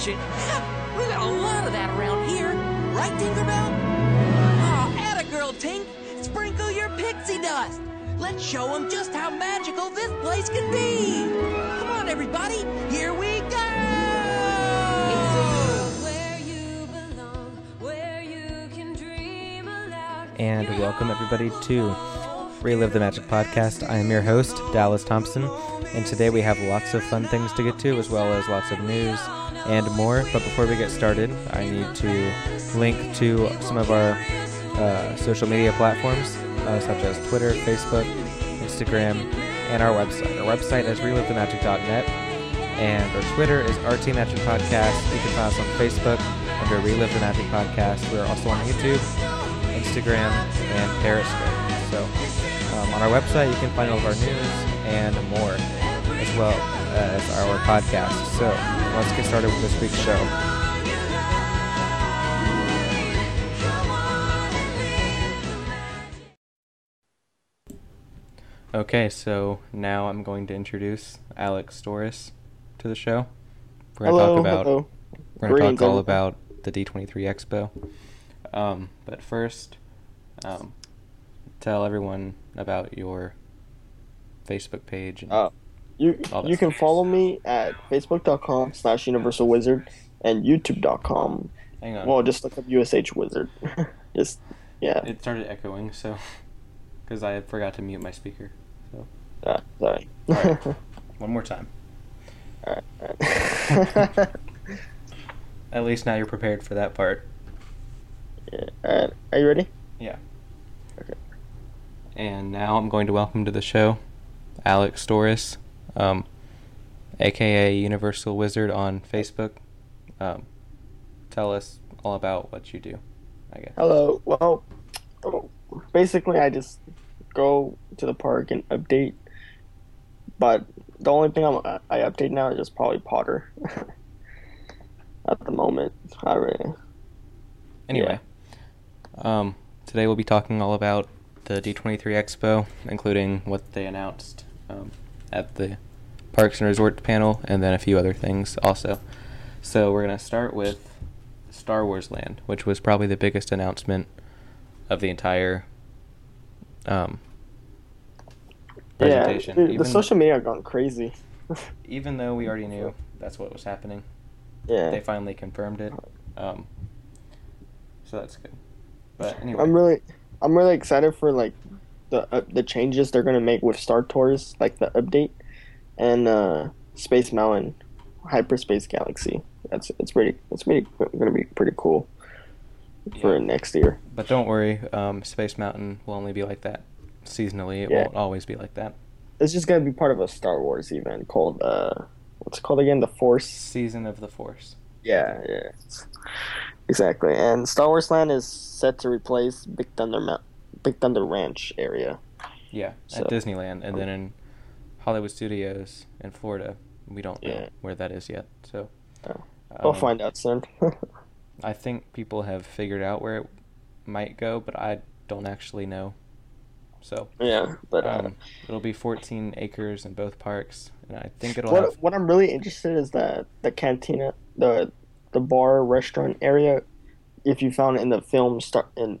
attraction. we got a lot of that around here. Right, Tinkerbell? Ah, Aw, atta girl, Tink. Sprinkle your pixie dust. Let's show them just how magical this place can be. Come on, everybody. Here we go. And welcome everybody to Relive the Magic podcast. I am your host, Dallas Thompson, and today we have lots of fun things to get to, as well as lots of news and more. But before we get started, I need to link to some of our uh, social media platforms, uh, such as Twitter, Facebook, Instagram, and our website. Our website is relivethemagic.net, and our Twitter is RT Magic Podcast. You can find us on Facebook under Relive the Magic Podcast. We are also on YouTube, Instagram, and Periscope. So um, on our website, you can find all of our news and more, well as our podcast. So let's get started with this week's show. Okay, so now I'm going to introduce Alex Storace to the show. We're going to Hello, talk about hello. we're going to Greetings, talk all everyone. about the D23 Expo. Um, but first, um, tell everyone about your Facebook page. And, Uh, You All that you can stuff. follow me at facebook.com slash universal wizard and youtube.com. hang on. Well, just look up USH wizard. just yeah. it started echoing, so because I forgot to mute my speaker. So Uh, sorry. Alright. one more time. Alright, alright. At least now you're prepared for that part. yeah, alright. Are you ready? Yeah. Okay. And now I'm going to welcome to the show Alex Storace, um, aka Universal Wizard on Facebook. Um, tell us all about what you do, I guess. Hello. Well, oh, basically, I just go to the park and update. But the only thing I'm, I update now is just probably Potter. At the moment, I really. Anyway, um, today we'll be talking all about the D23 Expo, including what they announced um, at the Parks and Resorts panel, and then a few other things also. So we're gonna start with Star Wars Land, which was probably the biggest announcement of the entire um, presentation. Yeah, the, even, social media gone crazy. even though we already knew that's what was happening, yeah. they finally confirmed it. Um, so that's good. But anyway, I'm really, I'm really excited for like the uh, the changes they're gonna make with Star Tours, like the update, and uh, Space Mountain, Hyperspace Galaxy. That's it's pretty, it's pretty gonna be pretty cool for Yeah. next year. But don't worry, um, Space Mountain will only be like that seasonally. It Yeah. won't always be like that. It's just gonna be part of a Star Wars event called uh, what's it called again? The Force. Season of the Force. Yeah, yeah, exactly. And Star Wars Land is set to replace Big Thunder Mount, Big Thunder Ranch area. Yeah, So- at Disneyland, and then in Hollywood Studios in Florida, we don't know where that is yet. So Oh. We'll um, find out soon. I think people have figured out where it might go, but I don't actually know. So yeah, but uh, um, it'll be 14 acres in both parks, and I think it'll what have what I'm really interested in is the the cantina, the the bar restaurant area. If you found it in the film Star in,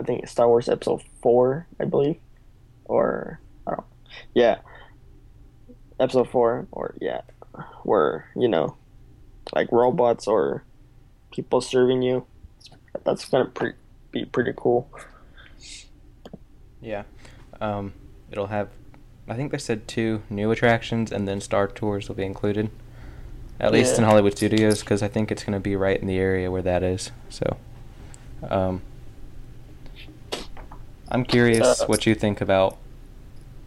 I think Star Wars Episode Four, I believe, or I don't, yeah, Episode Four, or yeah, where you know, like robots or people serving you. That's gonna pre- be pretty cool. Yeah. Um, it'll have, I think they said two new attractions, and then Star Tours will be included. At least in Hollywood Studios, because I think it's going to be right in the area where that is. So, um, I'm curious Uh, what you think about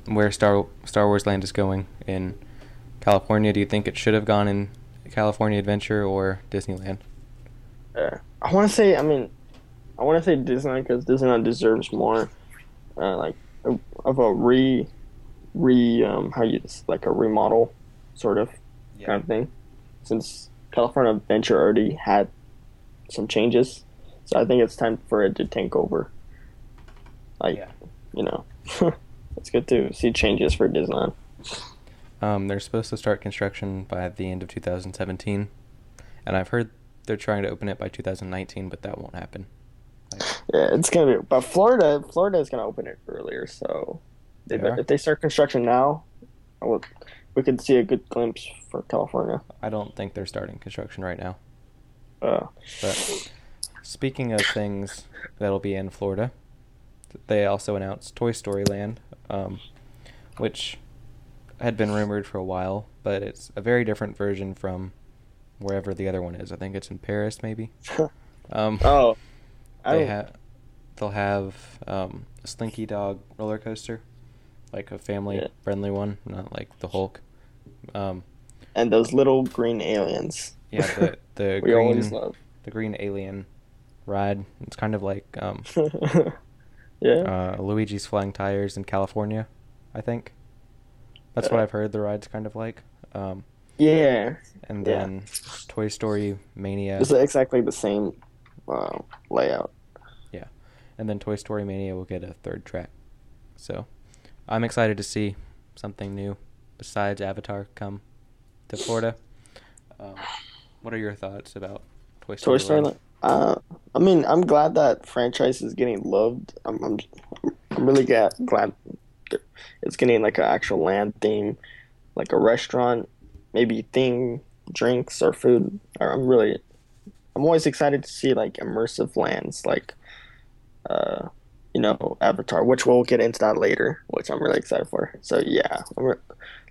where Star Star Wars Land is going in California. Do you think it should have gone in California Adventure or Disneyland? Uh, I want to say, I mean, I want to say Disneyland because Disneyland deserves more, uh, like, of- of a re, re, um, how you like a remodel, sort of kind of thing, since California Adventure already had some changes, so I think it's time for it to take over. Like, Yeah. you know, it's good to see changes for Disneyland. Um, they're supposed to start construction by the end of 2017, and I've heard they're trying to open it by 2019, but that won't happen. Like, Yeah, it's gonna be. But Florida, Florida is gonna open it earlier. So They if, are? if they start construction now, I would, we could see a good glimpse for California. I don't think they're starting construction right now. Uh, But speaking of things that'll be in Florida, they also announced Toy Story Land, um, which had been rumored for a while, but it's a very different version from wherever the other one is. I think it's in Paris, maybe. Um, oh, they don't- have they'll have um, a Slinky Dog roller coaster, like a family Yeah. friendly one, not like the Hulk. Um, and those little green aliens. yeah, the the green the green alien ride. It's kind of like um, yeah. uh, Luigi's Flying Tires in California, I think. That's what Uh, I've heard the ride's kind of like. Um, yeah. and Yeah. then Toy Story Mania, It's exactly the same uh, layout. Yeah. And then Toy Story Mania will get a third track. So, I'm excited to see something new besides Avatar come to Florida. Um, what are your thoughts about Toy Story? Toy Story. Land? Uh, I mean, I'm glad that franchise is getting loved. I'm, I'm, I'm really glad, glad it's getting like an actual land theme, like a restaurant, maybe theme drinks or food. I'm really, I'm always excited to see like immersive lands, like, uh, you know, Avatar, which we'll get into that later, which I'm really excited for. So yeah, I'm re-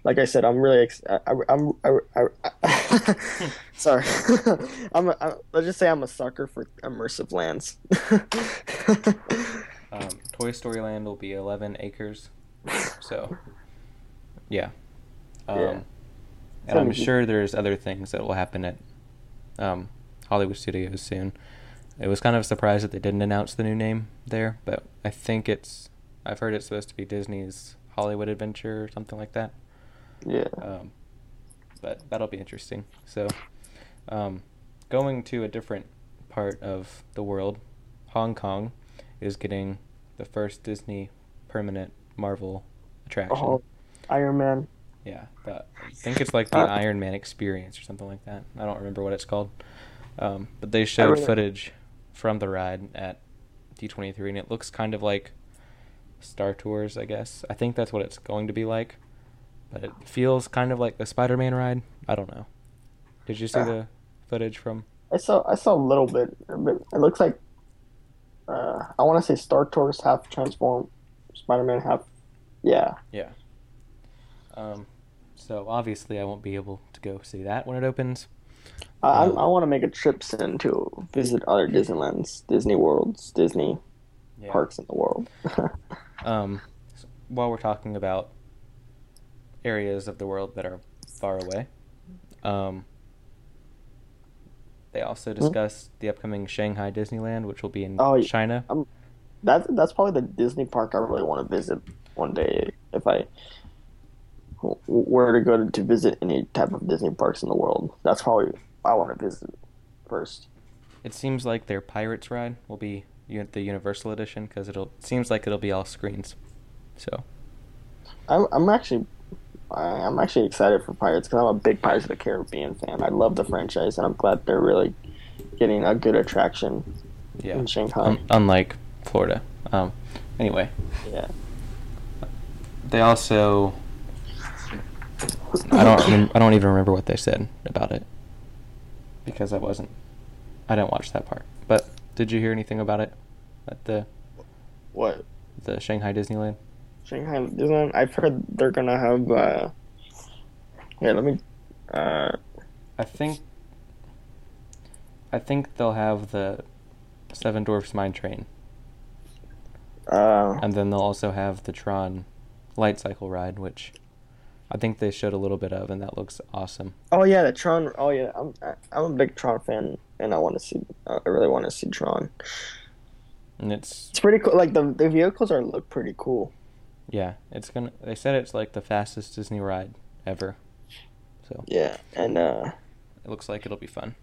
like I said, I'm really, ex- I, I, I'm, I, I, I sorry, I'm, a, I, let's just say I'm a sucker for immersive lands. Um, Toy Story Land will be 11 acres. So, yeah. Um, Yeah. And I'm Sounds- sure there's other things that will happen at um, Hollywood Studios soon. It was kind of a surprise that they didn't announce the new name there, but I think it's. I've heard it's supposed to be Disney's Hollywood Adventure or something like that. Yeah, Um, but that'll be interesting. So, um, going to a different part of the world, Hong Kong is getting the first Disney permanent Marvel attraction. oh, Iron Man. Yeah, but I think it's like the Uh, Iron Man experience or something like that. I don't remember what it's called. Um, but they showed really- footage from the ride at D23, and it looks kind of like Star Tours, I guess. I think that's what it's going to be like. But it feels kind of like a Spider Man ride. I don't know. Did you see Ah. the footage from. I saw I saw a little bit. but It looks like uh, I want to say Star Tours half transform, Spider Man half. Yeah, Yeah. Um, so obviously, I won't be able to go see that when it opens. I Um, I, I want to make a trip soon to visit other Disneylands, Disney worlds, Disney Yeah. parks in the world. Um, s- while we're talking about areas of the world that are far away, um, they also discussed the upcoming Shanghai Disneyland, which will be in Oh, China. um, That that's probably the Disney park I really want to visit one day if I were to go to visit any type of Disney parks in the world. That's probably I want to visit first. It seems like their Pirates ride will be the Universal Edition because it'll it seems like it'll be all screens. So I'm I'm actually I- I'm actually excited for Pirates because I'm a big Pirates of the Caribbean fan. I love the franchise, and I'm glad they're really getting a good attraction yeah, in Shanghai. Un- unlike Florida. Um, anyway, yeah, they also I don't I don't even remember what they said about it because I wasn't I didn't watch that part. But did you hear anything about it at the what the Shanghai Disneyland? Shanghai Disneyland? I've heard they're gonna have. uh Yeah, let me. uh I think I think they'll have the Seven Dwarfs Mine Train, uh and then they'll also have the Tron Light Cycle ride, which I think they showed a little bit of, and that looks awesome. Oh yeah, the Tron. Oh yeah, I'm I'm a big Tron fan, and I want to see. Uh, I really want to see Tron. And it's It's pretty cool. Like the the vehicles are look pretty cool. Yeah, it's gonna. They said it's like the fastest Disney ride ever, so Yeah, and uh it looks like it'll be fun,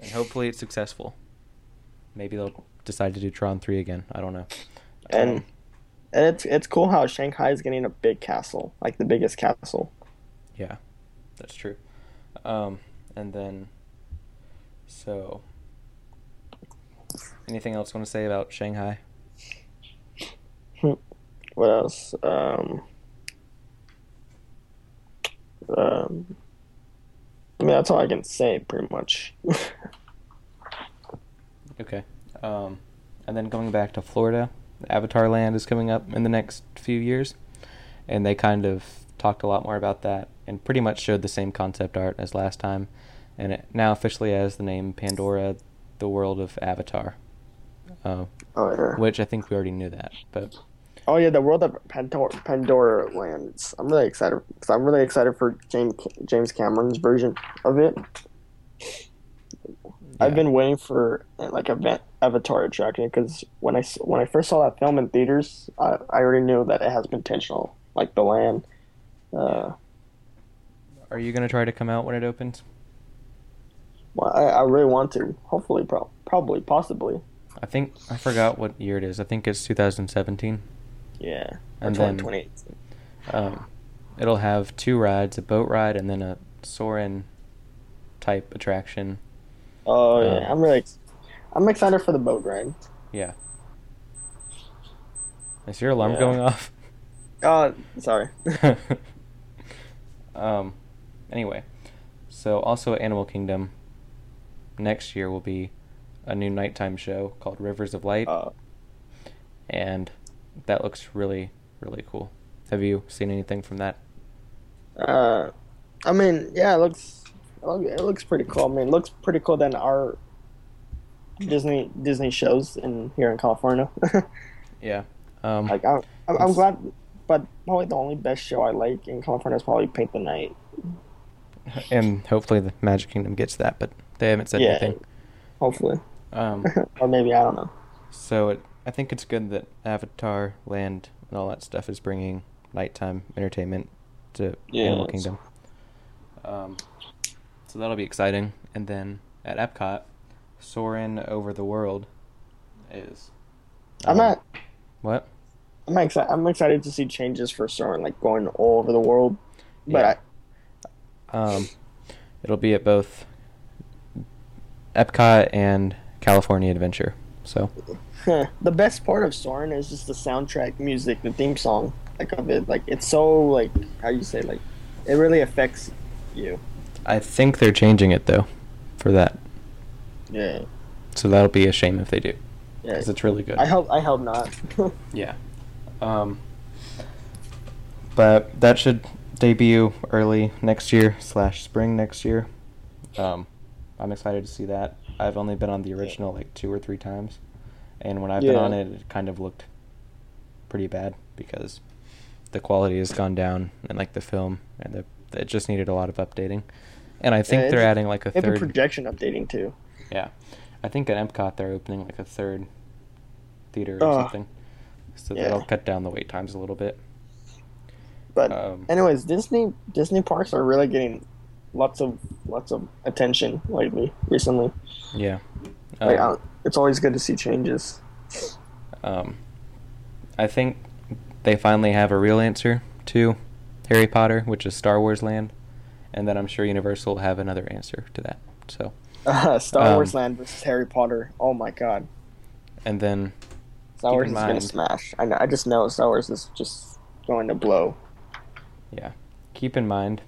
and hopefully it's successful. Maybe they'll decide to do Tron three again. I don't know. and Um, and it's it's cool how Shanghai is getting a big castle, like the biggest castle. Yeah, that's true. Um, and then So, anything else you want to say about Shanghai? What else? Um, um, I mean, that's all I can say, pretty much. Okay. Um, and then going back to Florida, Avatar Land is coming up in the next few years, and they kind of talked a lot more about that and pretty much showed the same concept art as last time, and it now officially has the name Pandora, the world of Avatar. Uh, oh, yeah. which I think we already knew that, but Oh yeah, the world of Pandora, Pandora lands. I'm really excited because I'm really excited for James James Cameron's version of it. I've been waiting for like a va- Avatar attraction because when I when I first saw that film in theaters, I, I already knew that it has potential, like the land. Uh, are you gonna try to come out when it opens? well, I, I really want to. Hopefully, pro- probably, possibly. I think I forgot what year it is. I think it's 2017. Yeah. And then- 20, Um, it'll have two rides: a boat ride and then a Soarin' type attraction. Oh yeah, Um, I'm really, I'm excited for the boat ride. Yeah. Is your alarm Yeah. going off? Oh, sorry. um, anyway, so also Animal Kingdom. Next year will be a new nighttime show called Rivers of Light, uh, and that looks really, really cool. Have you seen anything from that? Uh, I mean, yeah, it looks it looks pretty cool. I mean, it looks pretty cool than our Disney Disney shows in here in California. Yeah. Um, like, I'm, I'm, I'm glad, but probably the only best show I like in California is probably Paint the Night. and hopefully the Magic Kingdom gets that, but they haven't said Yeah. anything. Hopefully, Um, or maybe I don't know. so it, I think it's good that Avatar Land and all that stuff is bringing nighttime entertainment to Animal Yes. Kingdom. Um, so that'll be exciting. And then at Epcot, Soarin' Over the World is. I'm um, not. What? I'm excited. I'm excited to see changes for Soarin', like going all over the world. But Um, it'll be at both Epcot and California Adventure. So the best part of Soarin' is just the soundtrack music, the theme song, like of it. Like it's so like how you say like it really affects you. I think they're changing it though, for that. Yeah. So that'll be a shame if they do, Yeah. because it's really good. I hope I hope not. Yeah. Um, but that should debut early next year slash spring next year. Um, I'm excited to see that. I've only been on the original like two or three times, and when I've been on it, it kind of looked pretty bad because the quality has gone down and like the film and the it just needed a lot of updating. And I think Yeah, they're adding like a They have a third. projection updating too. Yeah, I think at Epcot they're opening like a third theater or Oh. something, so Yeah. that'll cut down the wait times a little bit. But Um, anyways, Disney Disney parks are really getting lots of lots of attention lately recently. Yeah, Like, um, uh, it's always good to see changes. um, I think they finally have a real answer to Harry Potter, which is Star Wars Land, and then I'm sure Universal will have another answer to that. So, Uh, Star Um, Wars Land versus Harry Potter. Oh my god, and then Star Wars is gonna smash. I know, I just know Star Wars is just going to blow. yeah, keep in mind,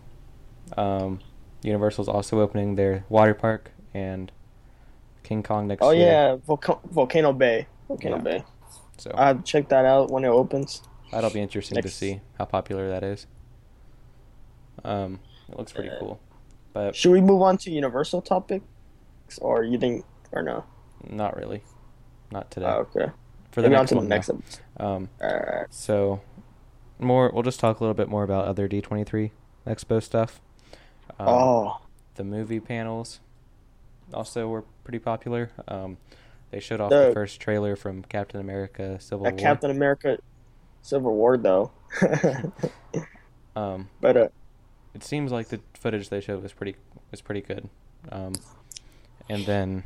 um, Universal's also opening their water park and King Kong next Oh year. yeah, Volca- Volcano Bay. Volcano Yeah. Bay. So I'll check that out when it opens. That'll be interesting to see how popular that is. Um, it looks pretty Uh, cool, but Should we move on to Universal topics, or you think, or no? not really, not today. Oh, okay. For the Maybe on next to the next episode. Um, Alright. so more. We'll just talk a little bit more about other D23 Expo stuff. Um, oh, the movie panels also were pretty popular. Um, they showed off The- the first trailer from Captain America: Civil War. Captain America Civil War though. Um, but uh, it seems like the footage they showed was pretty was pretty good. Um, and then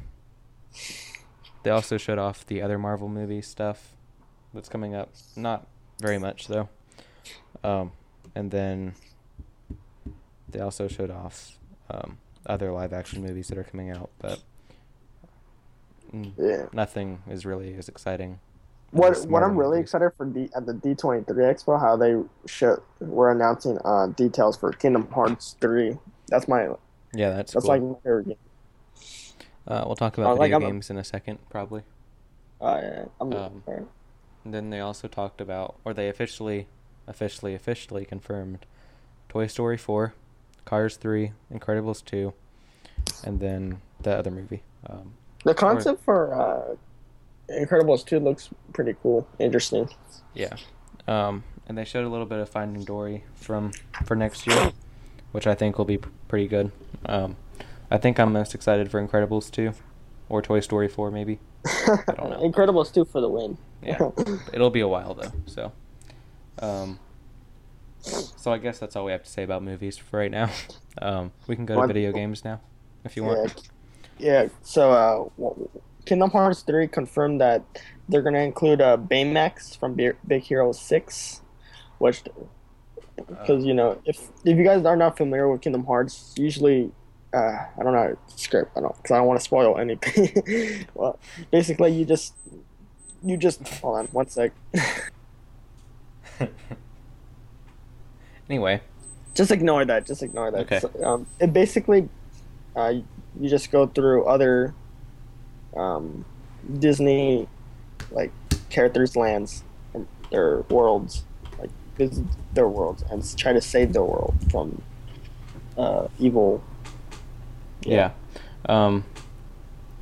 they also showed off the other Marvel movie stuff that's coming up. Not very much though. Um, and then they also showed off um, other live action movies that are coming out. But mm, Yeah. nothing is really as exciting. What what I'm really movies. excited for D, at the D23 Expo, how they show we're announcing uh, details for Kingdom Hearts 3. That's my Yeah, that's that's cool. like my favorite game. uh, we'll talk about Uh, video a- games in a second, probably. Uh, yeah, I'm Um, then they also talked about, or they officially, officially, officially confirmed Toy Story 4, Cars 3, Incredibles 2, and then the other movie. Um, the concept for uh, Incredibles 2 looks pretty cool, interesting. yeah. Um, and they showed a little bit of Finding Dory from for next year, which I think will be p- pretty good. Um, I think I'm most excited for Incredibles 2, or Toy Story 4 maybe. I don't know. Incredibles 2 for the win. Yeah, it'll be a while though. So, um, so I guess that's all we have to say about movies for right now. Um, we can go to video games now, if you yeah, want. yeah. So, uh, Kingdom Hearts 3 confirmed that they're gonna include uh, Baymax from Be- Big Hero 6, which because you know if if you guys are not familiar with Kingdom Hearts, usually uh, I don't know script. I don't because I don't want to spoil anything. well, basically, you just you just hold on one sec. anyway, just ignore that. Just ignore that. Okay. So, um, it basically, uh, you just go through other um, Disney like characters' lands, and their worlds, like visit their worlds, and try to save their world from uh, evil. yeah. Um,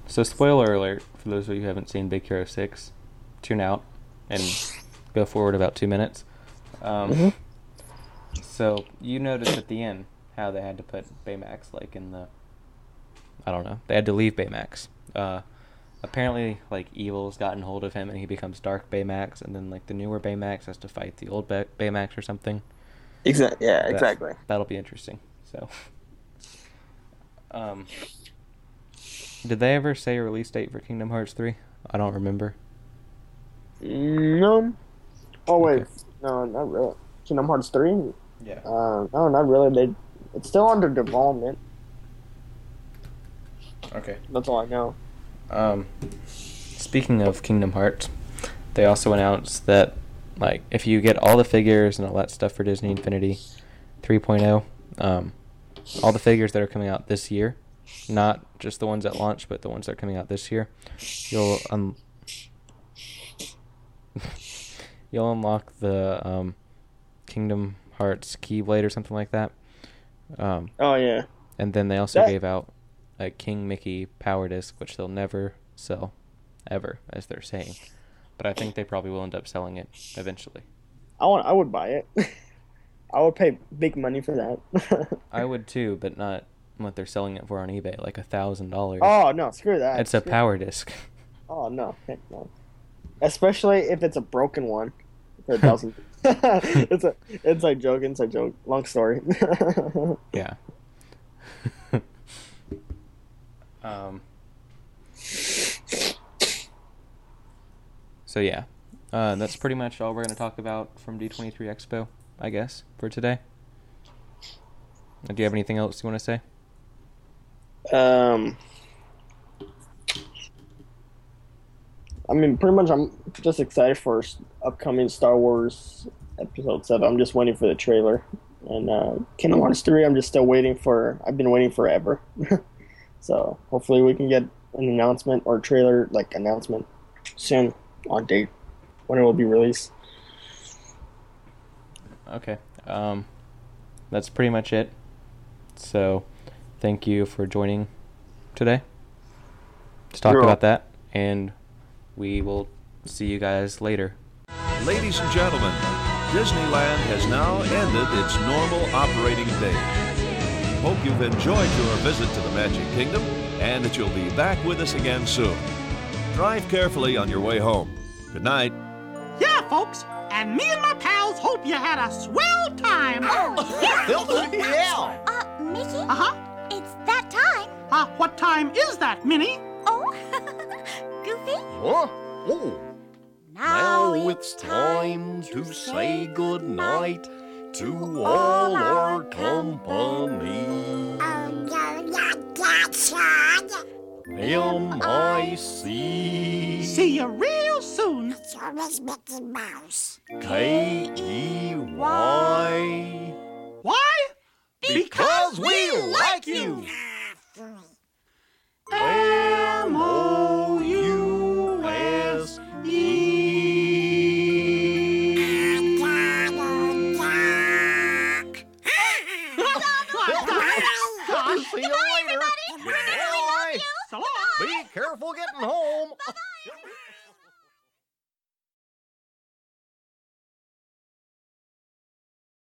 so spoiler alert for those of you who haven't seen Big Hero Six, tune out and go forward about two minutes. Um, Mhm. So you noticed at the end how they had to put Baymax like in the. I don't know. They had to leave Baymax. Uh, apparently, like evil's gotten hold of him and he becomes Dark Baymax, and then like the newer Baymax has to fight the old Bay- Baymax or something. Exactly. Yeah. That- Exactly. That'll be interesting. So, um, did they ever say a release date for Kingdom Hearts three? I don't remember. No. Oh wait. Okay. No, not really. Kingdom Hearts three. Yeah. Uh, no, not really. They, it's still under development. Okay. That's all I know. Um, speaking of Kingdom Hearts, they also announced that like if you get all the figures and all that stuff for Disney Infinity 3.0, um, all the figures that are coming out this year, not just the ones at launch, but the ones that are coming out this year, you'll um you'll unlock the um, Kingdom Hearts Keyblade or something like that. Um, Oh yeah. and then they also That- gave out a King Mickey Power Disc, which they'll never sell, ever, as they're saying. But I think they probably will end up selling it eventually. I want. I would buy it. I would pay big money for that. I would too, but not what they're selling it for on eBay, like a thousand dollars. oh no, screw that. It's a Screw- power disc. Oh no, no. Especially if it's a broken one. For a thousand. it's a inside joke. Inside joke. Long story. yeah. um. So yeah, uh, that's pretty much all we're gonna talk about from D23 Expo, I guess, for today. Do you have anything else you want to say? Um, I mean, pretty much, I'm just excited for upcoming Star Wars Episode Seven. I'm just waiting for the trailer, and uh, Kingdom Hearts Three. I'm just still waiting for. I've been waiting forever, so hopefully we can get an announcement or trailer like announcement soon on date when it will be released. Okay. Um, that's pretty much it. So, thank you for joining today to talk You're about that, and we will see you guys later. Ladies and gentlemen, Disneyland has now ended its normal operating day. Hope you've enjoyed your visit to the Magic Kingdom and that you'll be back with us again soon. Drive carefully on your way home. Good night. Yeah, folks. And me and my pals hope you had a swell time. yeah. Uh, Mickey? Uh huh. It's that time. Uh, what time is that, Minnie? Oh, Goofy? Huh? Oh, now it's time to say goodnight to all our company. Um, yeah, yeah, that's right. M I C See you real soon. It's your Miss Mickey Mouse. K E Y. Why? Because we like you.